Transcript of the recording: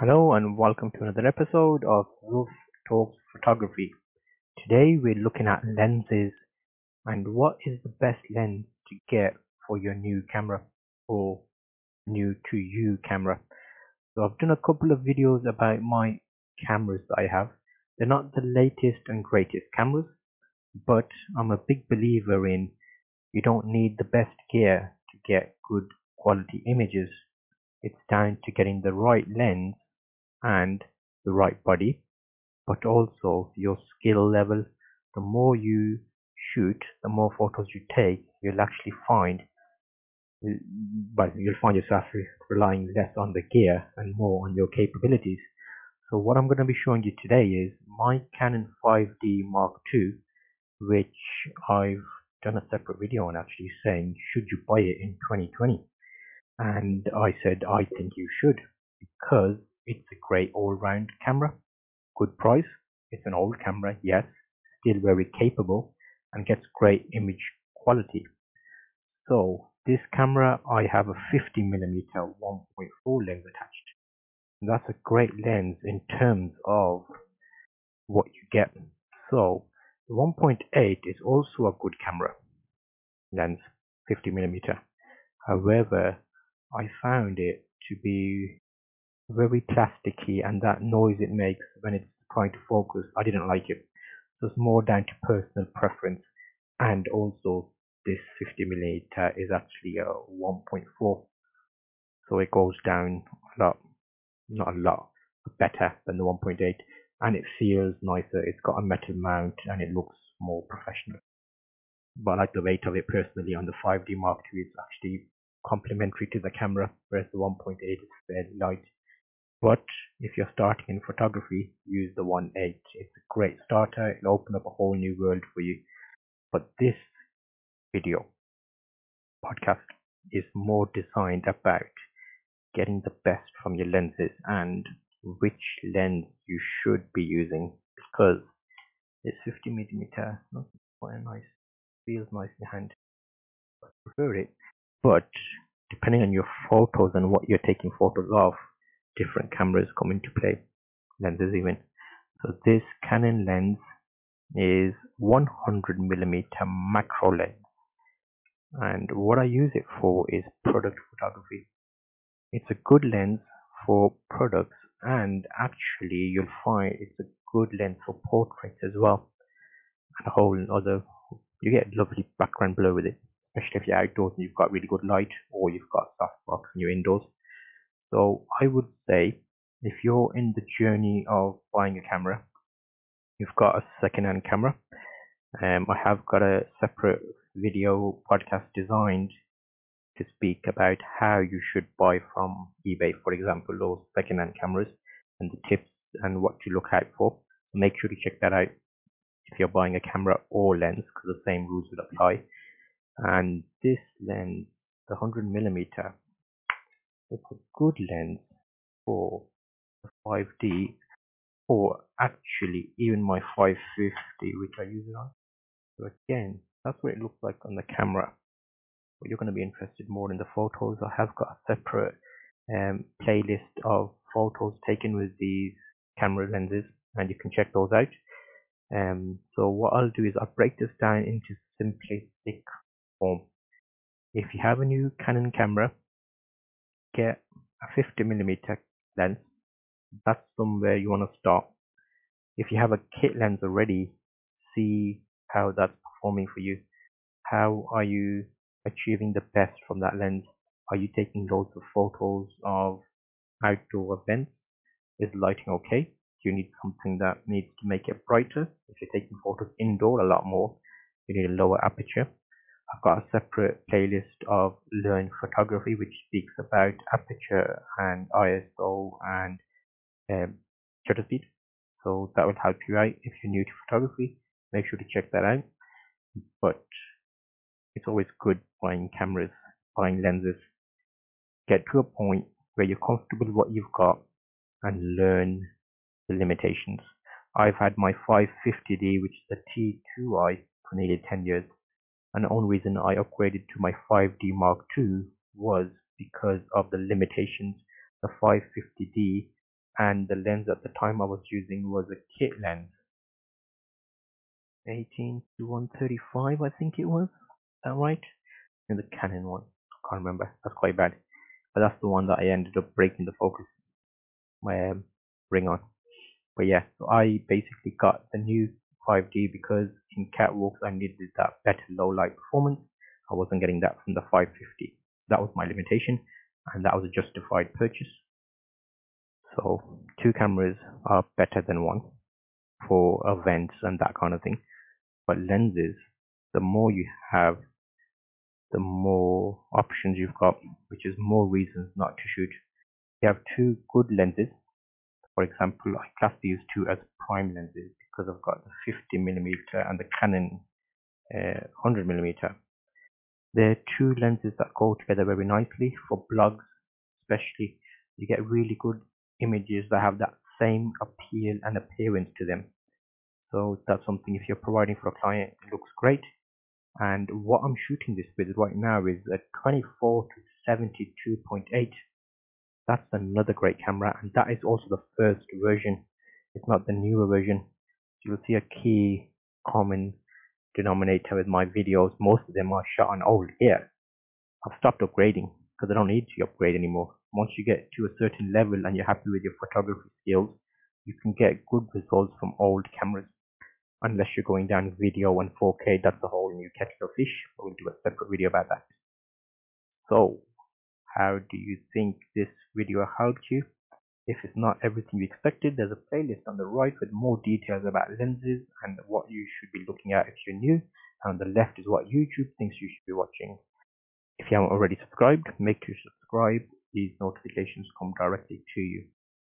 Hello and welcome to another episode of Zulf Talks Photography. Today we're looking at lenses and what is the best lens to get for your new camera or new to you camera. So I've done a couple of videos about my cameras that I have. They're not the latest and greatest cameras, but I'm a big believer in you don't need the best gear to get good quality images. It's down to getting the right lens and the right body, but also your skill level. The more you shoot, the more photos you take, you'll actually find, but you'll find yourself relying less on the gear and more on your capabilities. So what I'm going to be showing you today is my Canon 5D Mark II, which I've done a separate video on actually saying, should you buy it in 2020? And I said, I think you should because it's a great all-round camera, good price. It's an old camera, yes, still very capable and gets great image quality. So this camera, I have a 50mm 1.4 lens attached. And that's a great lens in terms of what you get. So the 1.8 is also a good camera lens, 50mm. However, I found it to be very plasticky and that noise it makes when it's trying to focus, I didn't like it. So it's more down to personal preference. And also this 50 millimeter is actually a 1.4 so it goes down a lot not a lot better than the 1.8 and it feels nicer. It's got a metal mount and it looks more professional. But I like the weight of it personally on the 5D Mark II it's actually complementary to the camera whereas the 1.8 is fairly light but if you're starting in photography, use the 1.8. It's a great starter. It'll open up a whole new world for you. But this video podcast is more designed about getting the best from your lenses and which lens you should be using because this 50 millimeter quite nice feels nice in hand I prefer it but depending on your photos and what you're taking photos of different cameras come into play, lenses even. So this Canon lens is 100 millimeter macro lens. And what I use it for is product photography. It's a good lens for products and actually you'll find it's a good lens for portraits as well. And a whole other, you get lovely background blur with it, especially if you're outdoors and you've got really good light or you've got softbox and you're indoors. So I would say if you're in the journey of buying a camera, you've got a second-hand camera. Um, I have got a separate video podcast designed to speak about how you should buy from eBay, for example, those second-hand cameras and the tips and what to look out for. Make sure to check that out if you're buying a camera or lens because the same rules will apply. And this lens, the 100 millimeter, it's a good lens for 5D or actually even my 550 which I use it on. So again, that's what it looks like on the camera. But you're going to be interested more in the photos. I have got a separate um, playlist of photos taken with these camera lenses and you can check those out. Um, so what I'll do is I'll break this down into simplistic form. If you have a new Canon camera get a 50 millimeter lens. That's somewhere you want to start. If you have a kit lens already see how that's performing for you. How are you achieving the best from that lens? Are you taking loads of photos of outdoor events? Is lighting okay? You need something that needs to make it brighter? If you're taking photos indoor a lot more you need a lower aperture I've got a separate playlist of learn photography which speaks about aperture and ISO and um, shutter speed. So that will help you out if you're new to photography. Make sure to check that out. But it's always good buying cameras, buying lenses. Get to a point where you're comfortable with what you've got and learn the limitations. I've had my 550D, which is a T2i, for nearly 10 years and the only reason I upgraded to my 5D Mark II was because of the limitations. The 550D and the lens at the time I was using was a kit lens. 18 to 135 I think it was. That right? In the Canon one. I can't remember. That's quite bad. But that's the one that I ended up breaking the focus my um, ring on. But yeah so I basically got the new 5D because in catwalks I needed that better low light performance. I wasn't getting that from the 550 that was my limitation and that was a justified purchase. So two cameras are better than one for events and that kind of thing but lenses the more you have the more options you've got which is more reasons not to shoot. You have two good lenses. For example I class these two as prime lenses because I've got the 50 millimeter and the Canon uh, 100 millimeter. They're two lenses that go together very nicely for blogs especially. You get really good images that have that same appeal and appearance to them. So that's something if you're providing for a client it looks great. And what I'm shooting this with right now is a 24 to 72.8 that's another great camera and that is also the first version. It's not the newer version you'll see a key common denominator with my videos. Most of them are shot on old gear. I've stopped upgrading because I don't need to upgrade anymore. Once you get to a certain level and you're happy with your photography skills you can get good results from old cameras. Unless you're going down video and 4K that's a whole new kettle of fish. We'll do a separate video about that. So how do you think this video helped you if it's not everything you expected there's a playlist on the right with more details about lenses and what you should be looking at if you're new. And on the left is what YouTube thinks you should be watching. If you haven't already subscribed make sure you subscribe. These notifications come directly to you